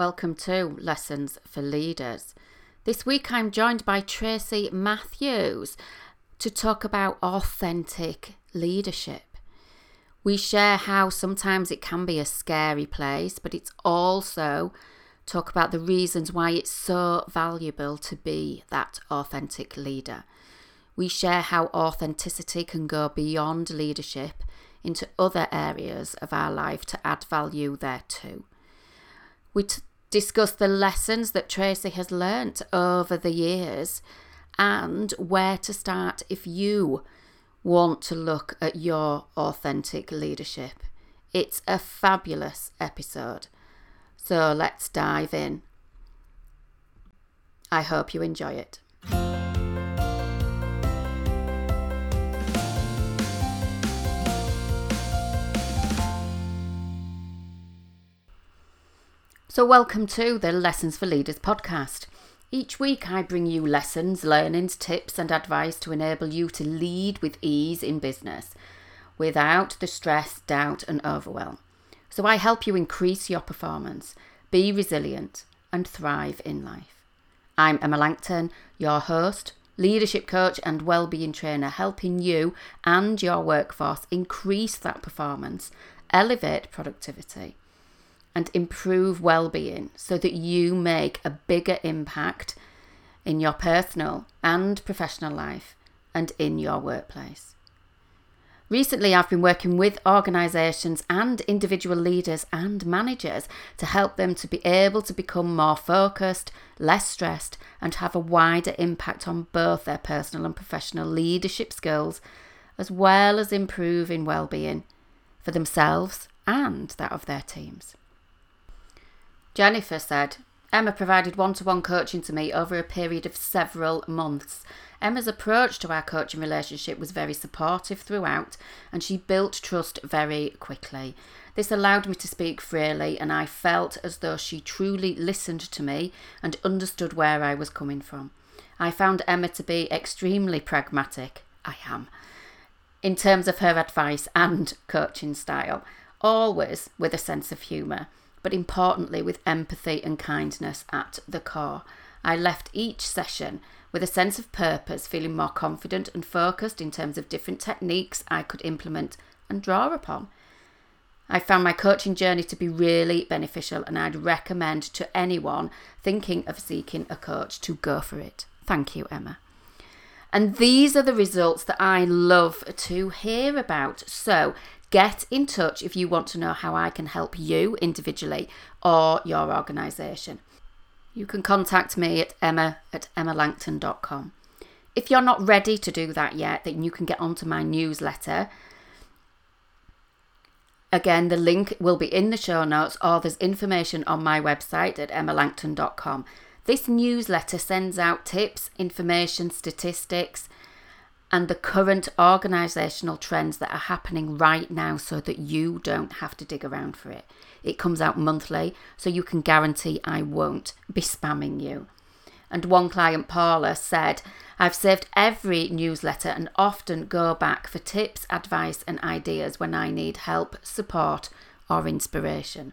Welcome to Lessons for Leaders. This week I'm joined by Tracy Matthews to talk about authentic leadership. We share how sometimes it can be a scary place, but it's also talk about the reasons why it's so valuable to be that authentic leader. We share how authenticity can go beyond leadership into other areas of our life to add value there too. We t- discuss the lessons that Tracy has learnt over the years and where to start if you want to look at your authentic leadership. It's a fabulous episode. So let's dive in. I hope you enjoy it. So, welcome to the Lessons for Leaders podcast. Each week, I bring you lessons, learnings, tips, and advice to enable you to lead with ease in business without the stress, doubt, and overwhelm. So, I help you increase your performance, be resilient, and thrive in life. I'm Emma Langton, your host, leadership coach, and well-being trainer, helping you and your workforce increase that performance, elevate productivity and improve well-being so that you make a bigger impact in your personal and professional life and in your workplace. Recently, I've been working with organisations and individual leaders and managers to help them to be able to become more focused, less stressed, and have a wider impact on both their personal and professional leadership skills, as well as improving well-being for themselves and that of their teams. Jennifer said, Emma provided one to one coaching to me over a period of several months. Emma's approach to our coaching relationship was very supportive throughout, and she built trust very quickly. This allowed me to speak freely, and I felt as though she truly listened to me and understood where I was coming from. I found Emma to be extremely pragmatic. I am. In terms of her advice and coaching style, always with a sense of humour but importantly with empathy and kindness at the core. I left each session with a sense of purpose, feeling more confident and focused in terms of different techniques I could implement and draw upon. I found my coaching journey to be really beneficial, and I'd recommend to anyone thinking of seeking a coach to go for it. Thank you, Emma. And these are the results that I love to hear about. So Get in touch if you want to know how I can help you individually or your organisation. You can contact me at emma at emmalangton.com. If you're not ready to do that yet, then you can get onto my newsletter. Again, the link will be in the show notes or there's information on my website at emmalangton.com. This newsletter sends out tips, information, statistics, and the current organisational trends that are happening right now so that you don't have to dig around for it. It comes out monthly, so you can guarantee I won't be spamming you. And one client, Paula, said, I've saved every newsletter and often go back for tips, advice, and ideas when I need help, support, or inspiration.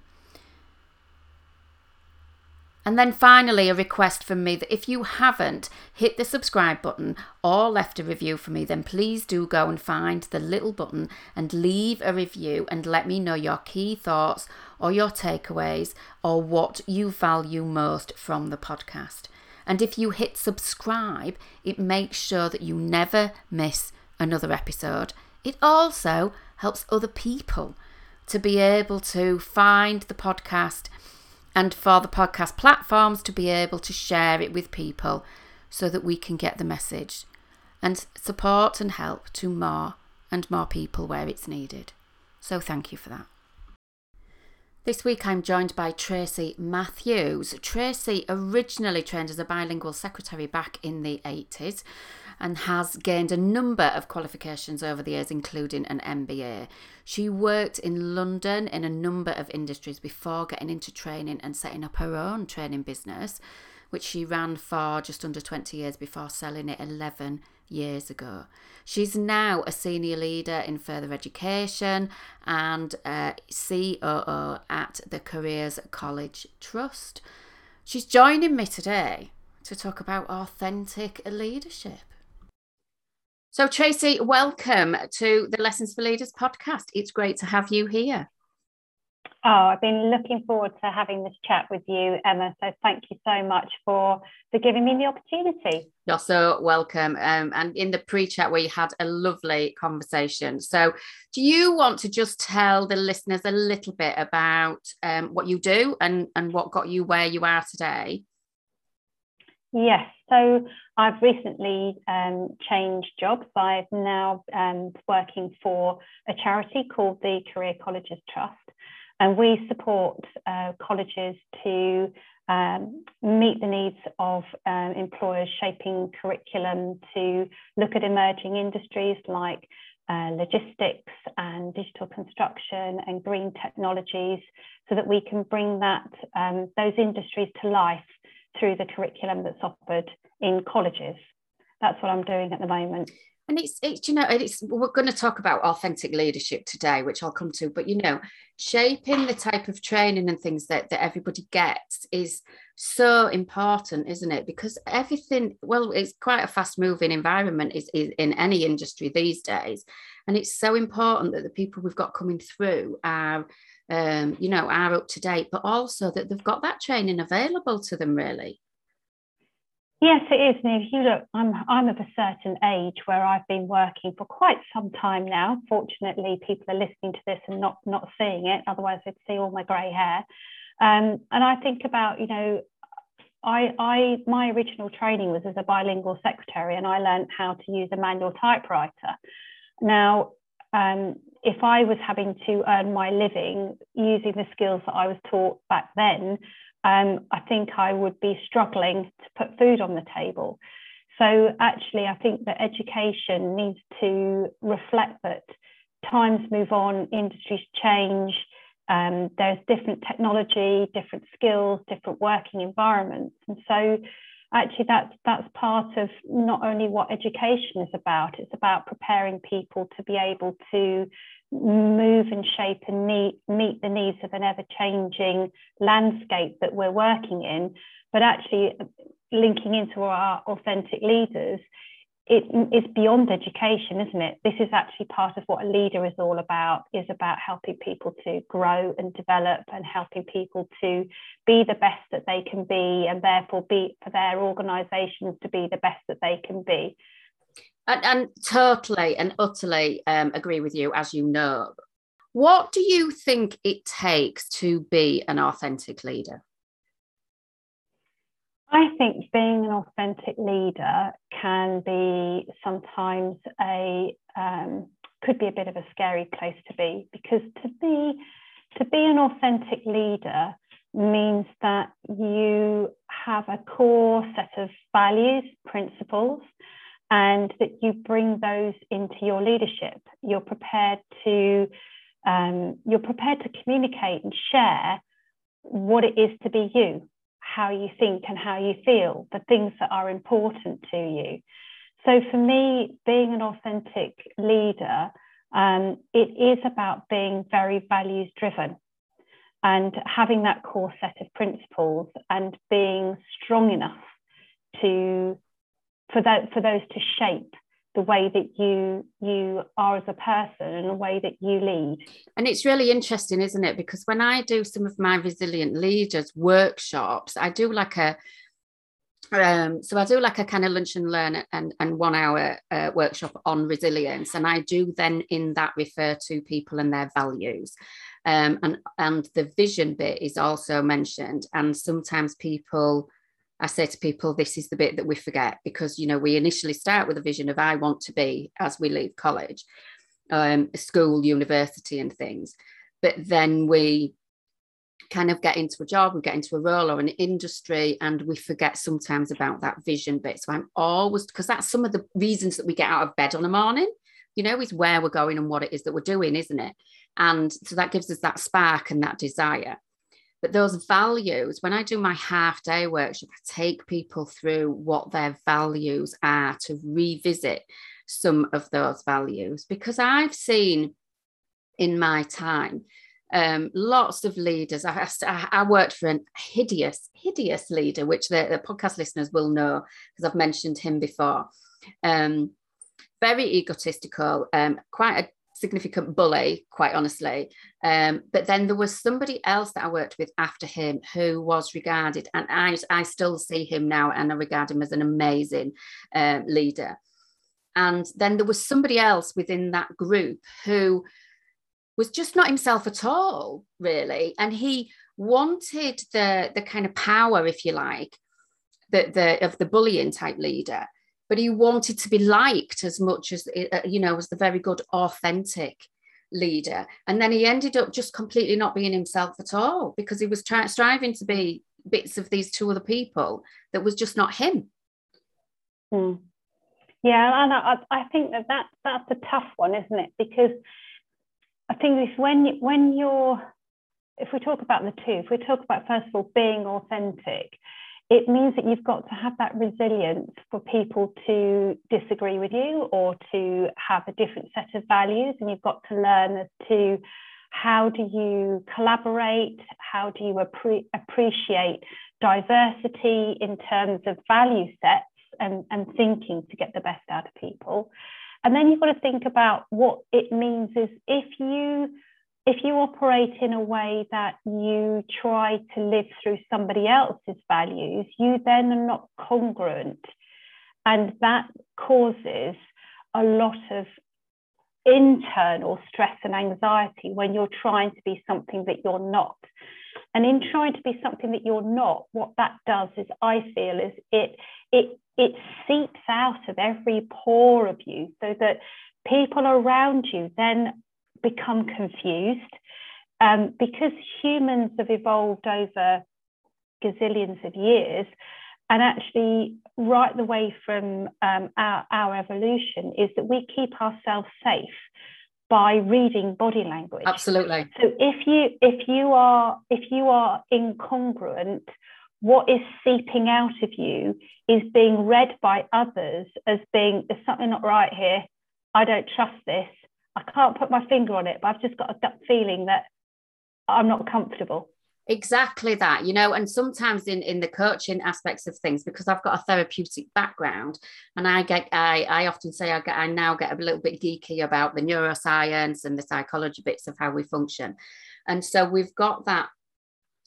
And then finally, a request from me that if you haven't hit the subscribe button or left a review for me, then please do go and find the little button and leave a review and let me know your key thoughts or your takeaways or what you value most from the podcast. And if you hit subscribe, it makes sure that you never miss another episode. It also helps other people to be able to find the podcast and for the podcast platforms to be able to share it with people so that we can get the message and support and help to more and more people where it's needed. So thank you for that. This week I'm joined by Tracy Matthews. Tracy originally trained as a bilingual secretary back in the 80s and has gained a number of qualifications over the years, including an MBA. She worked in London in a number of industries before getting into training and setting up her own training business, which she ran for just under 20 years before selling it 11 years ago. She's now a senior leader in further education and uh, COO at the Career Colleges Trust. She's joining me today to talk about authentic leadership. So, Tracy, welcome to the Lessons for Leaders podcast. It's great to have you here. Oh, I've been looking forward to having this chat with you, Emma. So thank you so much for for giving me the opportunity. You're so welcome. Um, and in the pre-chat, we had a lovely conversation. So, do you want to just tell the listeners a little bit about um, what you do and and what got you where you are today? Yes. So I've recently um, changed jobs. I'm now um, working for a charity called the Career Colleges Trust. And we support uh, colleges to um, meet the needs of um, employers shaping curriculum to look at emerging industries like uh, logistics and digital construction and green technologies so that we can bring that um, those industries to life through the curriculum that's offered in colleges. That's what I'm doing at the moment. And it's it's you know it's we're going to talk about authentic leadership today which i'll come to but you know shaping the type of training and things that that everybody gets is so important isn't it? Because everything well it's quite a fast moving environment is, is in any industry these days. And it's so important that the people we've got coming through are um, you know are up to date but also that they've got that training available to them really Yes, it is. And if you look, I'm I'm of a certain age where I've been working for quite some time now. Fortunately, people are listening to this and not not seeing it. Otherwise, they'd see all my grey hair. Um, and I think about, you know, I I my original training was as a bilingual secretary, and I learned how to use a manual typewriter. Now, um, if I was having to earn my living using the skills that I was taught back then, um, I think I would be struggling to put food on the table. So actually, I think that education needs to reflect that times move on, industries change, um, there's different technology, different skills, different working environments. And so actually that's that's part of not only what education is about, it's about preparing people to be able to move and shape and meet, meet the needs of an ever changing landscape that we're working in, but actually linking into our authentic leaders, it is beyond education, isn't it? This is actually part of what a leader is all about, is about helping people to grow and develop and helping people to be the best that they can be and therefore be for their organizations to be the best that they can be. And, and totally and utterly um, agree with you, as you know. What do you think it takes to be an authentic leader? I think being an authentic leader can be sometimes a um, could be a bit of a scary place to be because to be to be an authentic leader means that you have a core set of values, principles, and that you bring those into your leadership. You're prepared to um, you're prepared to communicate and share what it is to be you, how you think and how you feel, the things that are important to you. So for me, being an authentic leader, um, it is about being very values driven and having that core set of principles and being strong enough to for that for those to shape the way that you you are as a person and the way that you lead. And it's really interesting isn't it? Because when i do some of my resilient leaders workshops i do like a um, so I do like a kind of lunch and learn and, and one hour uh, workshop on resilience, and I do then in that refer to people and their values, um, and and the vision bit is also mentioned, and sometimes people I say to people, this is the bit that we forget because, you know, we initially start with a vision of I want to be as we leave college, um, school, university, and things. But then we kind of get into a job, we get into a role or an industry, and we forget sometimes about that vision bit. So I'm always, because that's some of the reasons that we get out of bed on a morning, you know, is where we're going and what it is that we're doing, isn't it? And so that gives us that spark and that desire. But those values, when I do my half day workshop, I take people through what their values are to revisit some of those values because I've seen in my time um, lots of leaders. I, I, worked for a hideous, hideous leader, which the, the podcast listeners will know because I've mentioned him before. Um, very egotistical, um, quite a significant bully, quite honestly. Um, but then there was somebody else that I worked with after him who was regarded, and I, I still see him now and I regard him as an amazing um, leader. And then there was somebody else within that group who was just not himself at all, really. And he wanted the, the kind of power, if you like, the, the, of the bullying type leader but he wanted to be liked as much as uh, you know as the very good authentic leader. And then he ended up just completely not being himself at all because he was trying striving to be bits of these two other people that was just not him. Hmm. yeah and I, I think that, that that's a tough one isn't it? Because i think if when when you're if we talk about the two if we talk about first of all being authentic it means that you've got to have that resilience for people to disagree with you or to have a different set of values. And you've got to learn as to how do you collaborate, how do you appre- appreciate diversity in terms of value sets and, and thinking to get the best out of people. And then you've got to think about what it means is if you if you operate in a way that you try to live through somebody else's values, you then are not congruent. And that causes a lot of internal stress and anxiety when you're trying to be something that you're not. And in trying to be something that you're not, what that does is I feel is it it it seeps out of every pore of you so that people around you then become confused um, because humans have evolved over gazillions of years and actually right the way from um, our, our evolution is that we keep ourselves safe by reading body language. Absolutely. So if you if you are if you are incongruent what is seeping out of you is being read by others as being there's something not right here. I don't trust this I can't put my finger on it, but I've just got a gut feeling that I'm not comfortable. Exactly that, you know, and sometimes in in the coaching aspects of things, because I've got a therapeutic background, and I get I I often say I get I now get a little bit geeky about the neuroscience and the psychology bits of how we function, and so we've got that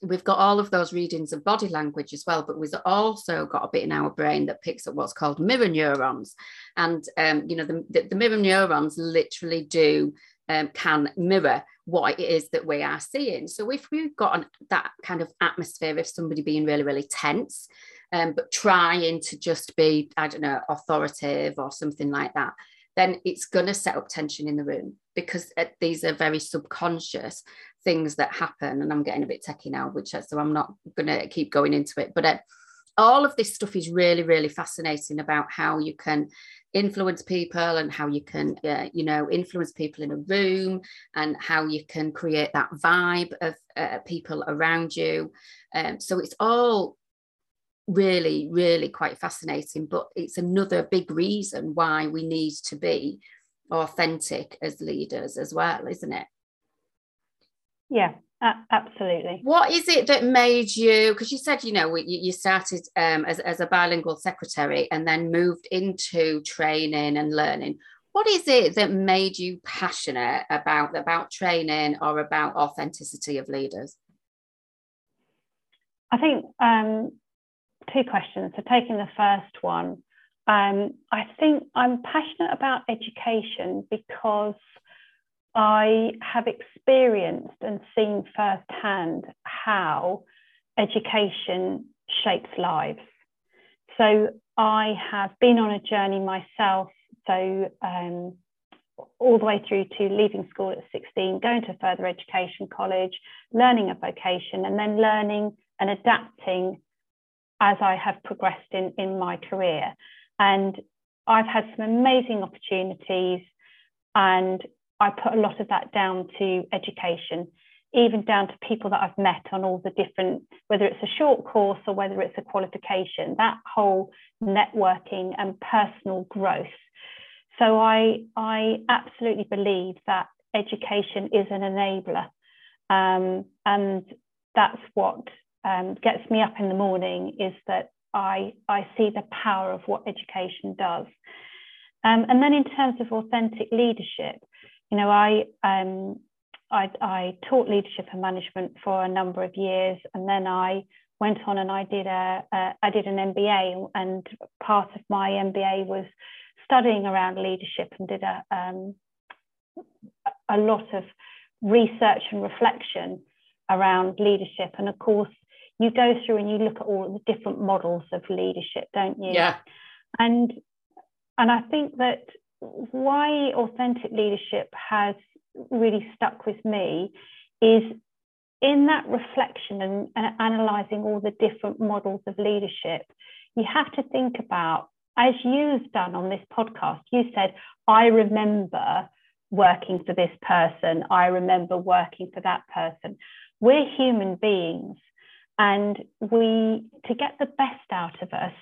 we've got all of those readings of body language as well, but we've also got a bit in our brain that picks up what's called mirror neurons. And, um, you know, the, the, mirror neurons literally do, um, can mirror what it is that we are seeing. So if we've got an, that kind of atmosphere of somebody being really, really tense, um, but trying to just be, I don't know, authoritative or something like that, then it's going to set up tension in the room because uh, these are very subconscious things that happen and i'm getting a bit techy now which so i'm not going to keep going into it but uh, all of this stuff is really really fascinating about how you can influence people and how you can uh, you know influence people in a room and how you can create that vibe of uh, people around you. Um, so it's all really really quite fascinating but it's another big reason why we need to be authentic as leaders as well isn't it yeah, absolutely. What is it that made you? Because you said you know you, started um, as as a bilingual secretary and then moved into training and learning. What is it that made you passionate about about training or about authenticity of leaders? I think um, two questions. So taking the first one, um, I think I'm passionate about education because I have experienced and seen firsthand how education shapes lives. So I have been on a journey myself. So um, all the way through to leaving school at 16, going to further education college, learning a vocation, and then learning and adapting as I have progressed in, in my career. And I've had some amazing opportunities and I put a lot of that down to education. even down to people that I've met on all the different, whether it's a short course or whether it's a qualification, that whole networking and personal growth. So I, I absolutely believe that education is an enabler. Um, and that's what um, gets me up in the morning is that I, I see the power of what education does. Um, and then in terms of authentic leadership, you know, I, um, I, I taught leadership and management for a number of years, and then I went on and I did a, I did an MBA, and part of my MBA was studying around leadership and did a um, a lot of research and reflection around leadership. And of course, you go through and you look at all the different models of leadership, don't you? Yeah. And and I think that why authentic leadership has really stuck with me is in that reflection and, and analyzing all the different models of leadership, you have to think about, as you've done on this podcast, you said, I remember working for this person, I remember working for that person. We're human beings, and we, to get the best out of us,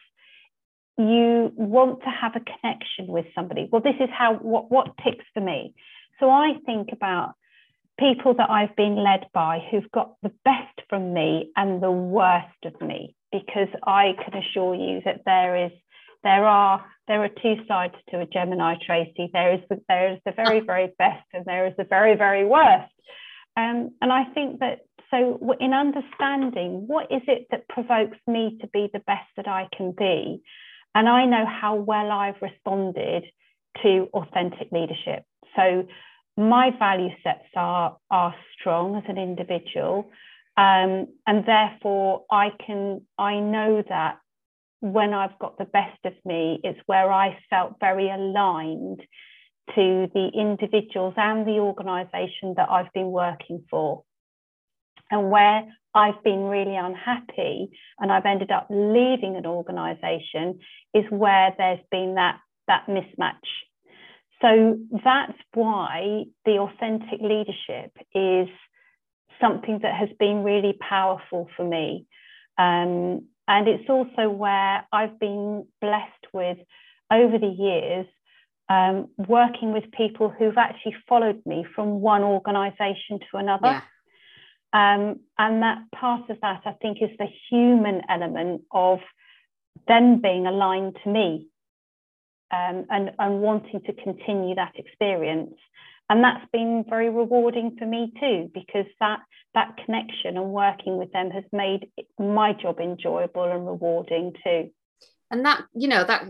you want to have a connection with somebody. Well, this is how what, what ticks for me. So I think about people that I've been led by who've got the best from me and the worst of me, because I can assure you that there is there are there are two sides to a Gemini Tracy. There is the, there is the very very best and there is the very very worst. Um, and I think that so in understanding what is it that provokes me to be the best that I can be, and I know how well I've responded to authentic leadership. So my value sets are, are strong as an individual. Um, and therefore I can I know that when I've got the best of me, it's where I felt very aligned to the individuals and the organization that I've been working for. And where I've been really unhappy and I've ended up leaving an organization is where there's been that, that mismatch. So that's why the authentic leadership is something that has been really powerful for me. Um, and it's also where I've been blessed with over the years um, working with people who've actually followed me from one organization to another. Yeah. Um, and that part of that, I think, is the human element of them being aligned to me um, and, and wanting to continue that experience. And that's been very rewarding for me too, because that, that connection and working with them has made my job enjoyable and rewarding too. And that, you know, that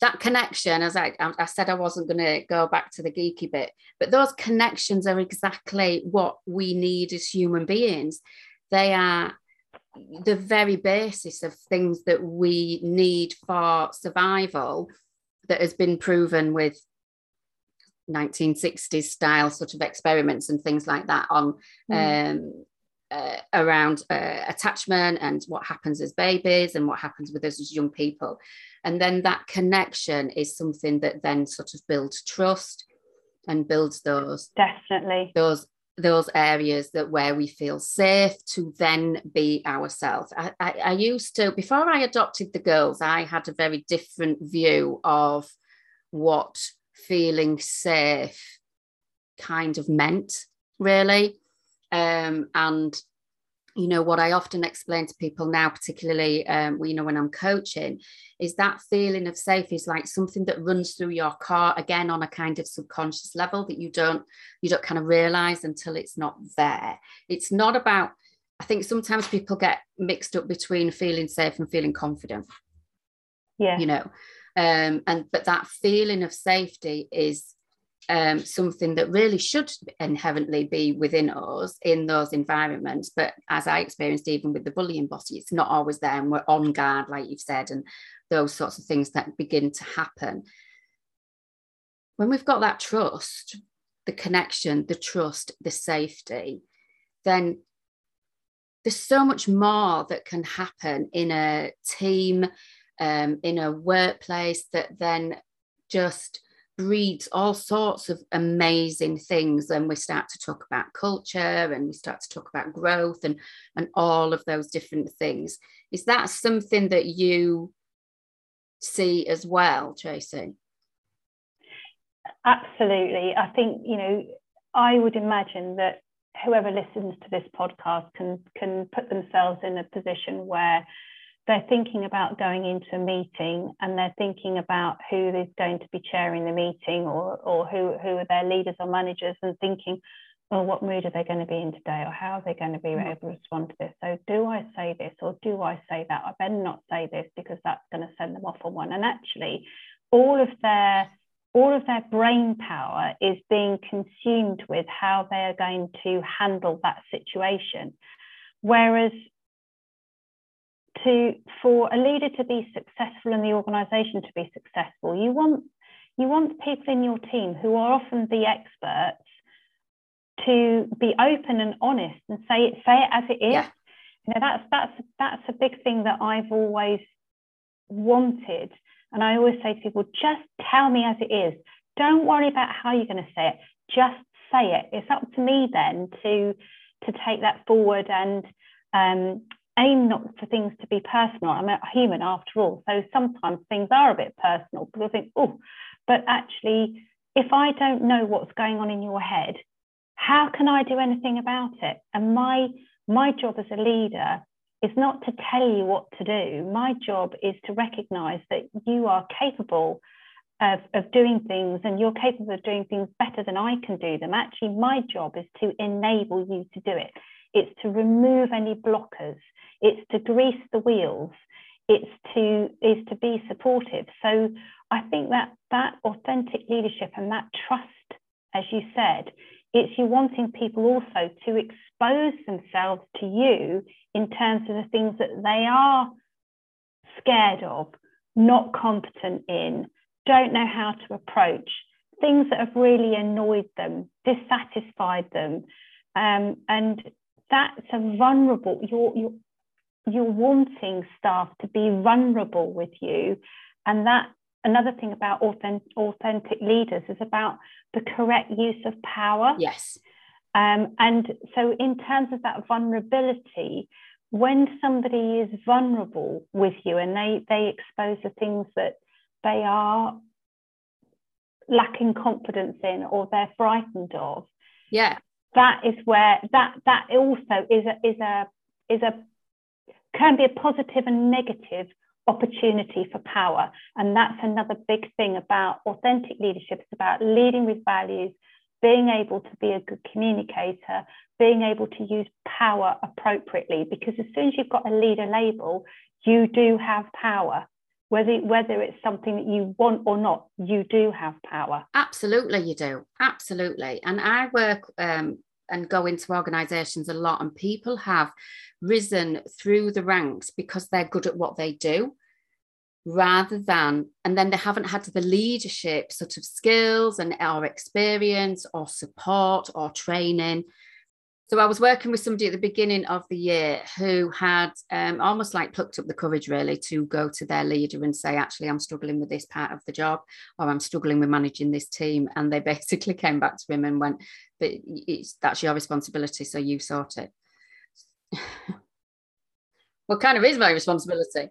that connection, as I, I said, I wasn't going to go back to the geeky bit, but those connections are exactly what we need as human beings. They are the very basis of things that we need for survival that has been proven with 1960s style sort of experiments and things like that on mm. um, uh, around uh, attachment and what happens as babies and what happens with us as young people. And then that connection is something that then sort of builds trust and builds those definitely those those areas that where we feel safe to then be ourselves. I, I, I, used to, before I adopted the girls, I had a very different view of what feeling safe kind of meant, really. Um, and you know what i often explain to people now particularly um, you know when i'm coaching is that feeling of safety is like something that runs through your car again on a kind of subconscious level that you don't you don't kind of realize until it's not there. It's not about i think sometimes people get mixed up between feeling safe and feeling confident. Yeah. You know um and but that feeling of safety is um, something that really should inherently be within us in those environments. But as I experienced, even with the bullying bossy, it's not always there, and we're on guard, like you've said, and those sorts of things that begin to happen. When we've got that trust, the connection, the trust, the safety, then there's so much more that can happen in a team, um, in a workplace that then just breeds all sorts of amazing things when we start to talk about culture and we start to talk about growth and and all of those different things. Is that something that you see as well tracy? Absolutely. I think you know i would imagine that whoever listens to this podcast can can put themselves in a position where they're thinking about going into a meeting and they're thinking about who is going to be chairing the meeting or, or who, who are their leaders or managers and thinking, well, what mood are they going to be in today or how are they going to be mm-hmm. able to respond to this? So do I say this or do I say that? I better not say this because that's going to send them off on one. And actually, all of their all of their brain power is being consumed with how they are going to handle that situation. Whereas to for a leader to be successful and the organization to be successful you want you want people in your team who are often the experts to be open and honest and say it say it as it is. Yeah. you know that's that's that's a big thing that i've always wanted. And i always say to people just tell me as it is. Don't worry about how you're going to say it. Just say it. It's up to me then to to take that forward and um, aim not for things to be personal. I'm a human after all. So sometimes things are a bit personal because I think, oh, but actually, if I don't know what's going on in your head, how can I do anything about it? And my my job as a leader is not to tell you what to do. My job is to recognize that you are capable of, of doing things and you're capable of doing things better than I can do them. Actually, my job is to enable you to do it. It's to remove any blockers. It's to grease the wheels. It's to is to be supportive. So i think that that authentic leadership and that trust as you said it's you wanting people also to expose themselves to you in terms of the things that they are scared of not competent in don't know how to approach things that have really annoyed them dissatisfied them. Um, and that's a vulnerable you're, you're you're wanting staff to be vulnerable with you. And that another thing about authentic, authentic leaders is about the correct use of power. Yes. Um, and so in terms of that vulnerability when somebody is vulnerable with you and they they expose the things that they are lacking confidence in or they're frightened of yeah that is where that that also is a is a is a can be a positive and negative opportunity for power. And that's another big thing about authentic leadership. It's about leading with values, being able to be a good communicator, being able to use power appropriately. Because as soon as you've got a leader label, you do have power. Whether, whether it's something that you want or not, you do have power. Absolutely, you do. Absolutely. And I work um, and go into organizations a lot, and people have risen through the ranks because they're good at what they do rather than and then they haven't had the leadership sort of skills and our experience or support or training so I was working with somebody at the beginning of the year who had um, almost like plucked up the courage really to go to their leader and say, actually, I'm struggling with this part of the job, or I'm struggling with managing this team. And they basically came back to him and went, but it's, that's your responsibility, so you sort it. what kind of is my responsibility?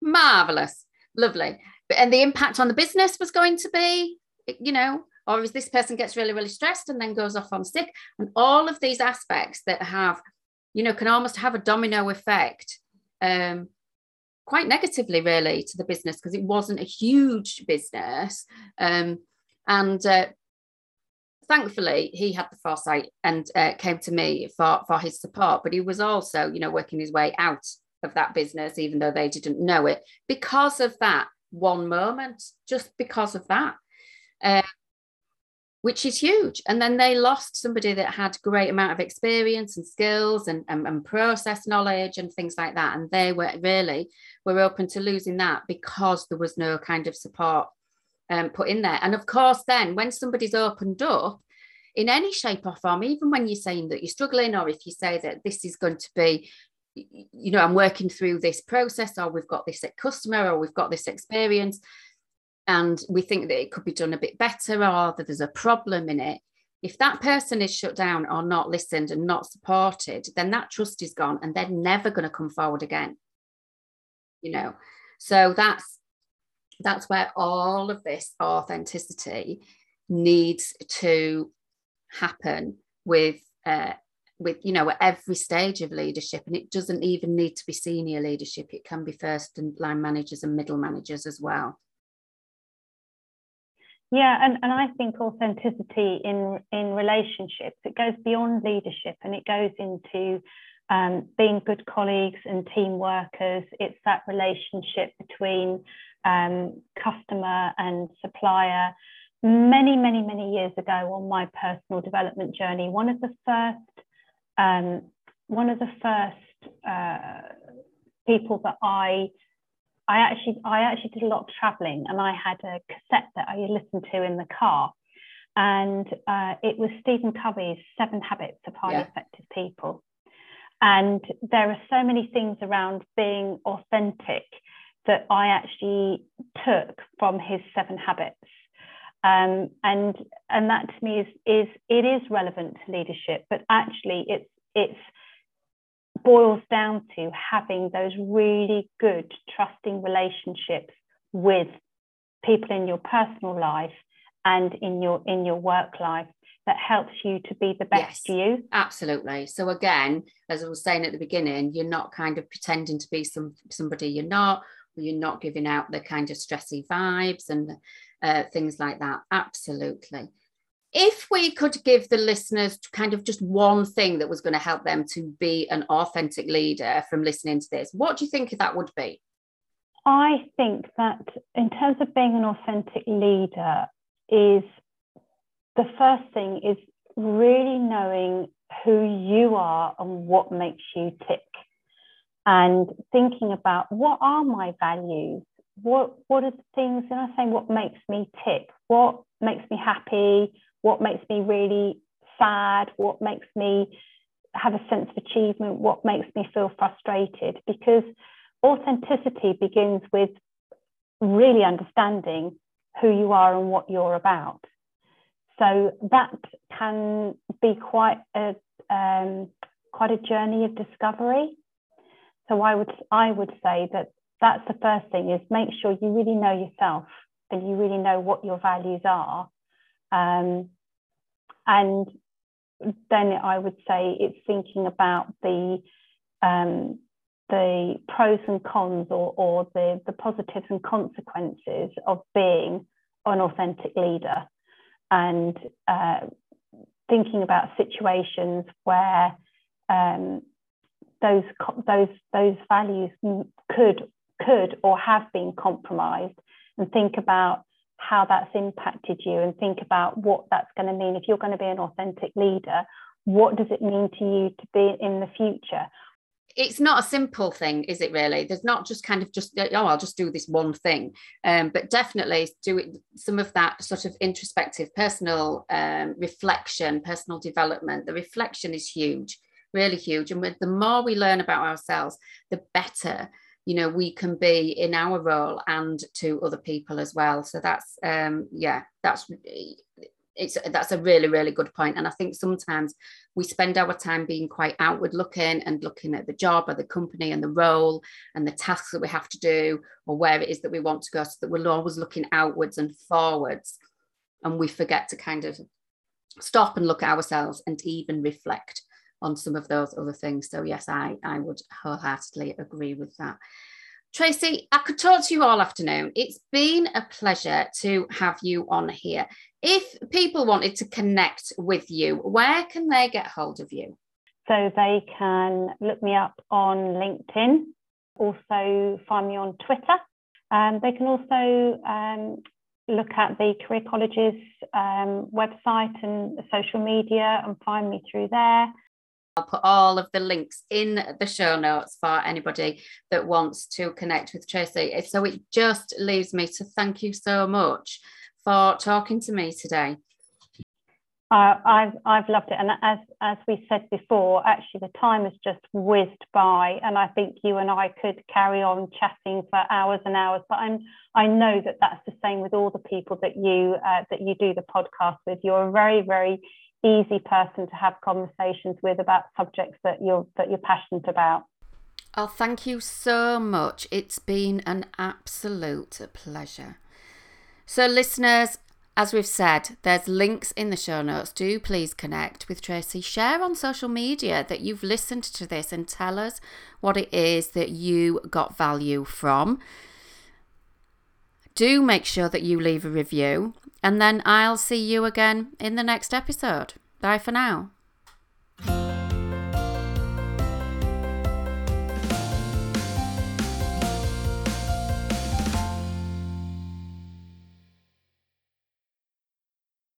Marvelous, lovely. And the impact on the business was going to be, you know, or is this person gets really really stressed and then goes off on sick and all of these aspects that have you know can almost have a domino effect um, quite negatively really to the business because it wasn't a huge business. Um, and uh, thankfully he had the foresight and uh, came to me for for his support but he was also you know working his way out of that business even though they didn't know it because of that one moment just because of that. Uh, which is huge. And then they lost somebody that had great amount of experience and skills and, and, and, process knowledge and things like that. And they were really were open to losing that because there was no kind of support um, put in there. And of course, then when somebody's opened up in any shape or form, even when you're saying that you're struggling, or if you say that this is going to be you know, I'm working through this process, or we've got this customer, or we've got this experience and we think that it could be done a bit better or that there's a problem in it, if that person is shut down or not listened and not supported, then that trust is gone and they're never going to come forward again. You know, so that's that's where all of this authenticity needs to happen with uh, with you know at every stage of leadership and it doesn't even need to be senior leadership. It can be first and line managers and middle managers as well yeah and, and i think authenticity in in relationships it goes beyond leadership and it goes into um, being good colleagues and team workers. It's that relationship between um, customer and supplier. Many many many years ago on my personal development journey one of the first um, one of the first uh, people that I I actually I actually did a lot of traveling and I had a cassette that I listened to in the car. And uh, it was Stephen Covey's Seven Habits of Highly yeah. Effective People. And there are so many things around being authentic that I actually took from his Seven Habits. Um, and and that to me is is it is relevant to leadership, but actually it's it's boils down to having those really good trusting relationships with people in your personal life and in your in your work life that helps you to be the best yes, you absolutely so again as i was saying at the beginning you're not kind of pretending to be some somebody you're not you're not giving out the kind of stressy vibes and uh, things like that. Absolutely. If we could give the listeners kind of just one thing that was going to help them to be an authentic leader from listening to this, what do you think that would be? I think that in terms of being an authentic leader, is the first thing is really knowing who you are and what makes you tick. And thinking about what are my values? What what are the things and i say what makes me tick? What makes me happy what makes me really sad what makes me have a sense of achievement what makes me feel frustrated because authenticity begins with really understanding who you are and what you're about so that can be quite a um, quite a journey of discovery so I would I would say that that's the first thing is make sure you really know yourself and you really know what your values are. Um, and then I would say it's thinking about the um, the pros and cons or, or the, the positives and consequences of being an authentic leader. And uh, thinking about situations where um, those those those values could could or have been compromised and think about how that's impacted you and think about what that's going to mean. If you're going to be an authentic leader what does it mean to you to be in the future? It's not a simple thing is it really? There's not just kind of just oh i'll just do this one thing. Um, but definitely do it some of that sort of introspective personal um, reflection personal development the reflection is huge really huge. And with the more we learn about ourselves, the better you know we can be in our role and to other people as well. So that's um yeah that's it's that's a really really good point. And i think sometimes we spend our time being quite outward looking and looking at the job or the company and the role and the tasks that we have to do or where it is that we want to go so that we're always looking outwards and forwards. And we forget to kind of stop and look at ourselves and even reflect on some of those other things. So yes, I, I would wholeheartedly agree with that. Tracy, I could talk to you all afternoon. It's been a pleasure to have you on here. If people wanted to connect with you, where can they get hold of you? So they can look me up on LinkedIn, also find me on Twitter. Um, they can also um, look at the Career College's um, website and social media and find me through there. I'll put all of the links in the show notes for anybody that wants to connect with Tracy. So it just leaves me to thank you so much for talking to me today. Uh, I've I've loved it, and as as we said before, actually the time has just whizzed by, and I think you and I could carry on chatting for hours and hours. But I'm I know that that's the same with all the people that you uh, that you do the podcast with. You're a very very easy person to have conversations with about subjects that you're that you're passionate about. Oh, thank you so much. It's been an absolute pleasure. So, listeners, as we've said, there's links in the show notes. Do please connect with Tracy. Share on social media that you've listened to this and tell us what it is that you got value from do make sure that you leave a review. And then I'll see you again in the next episode. Bye for now.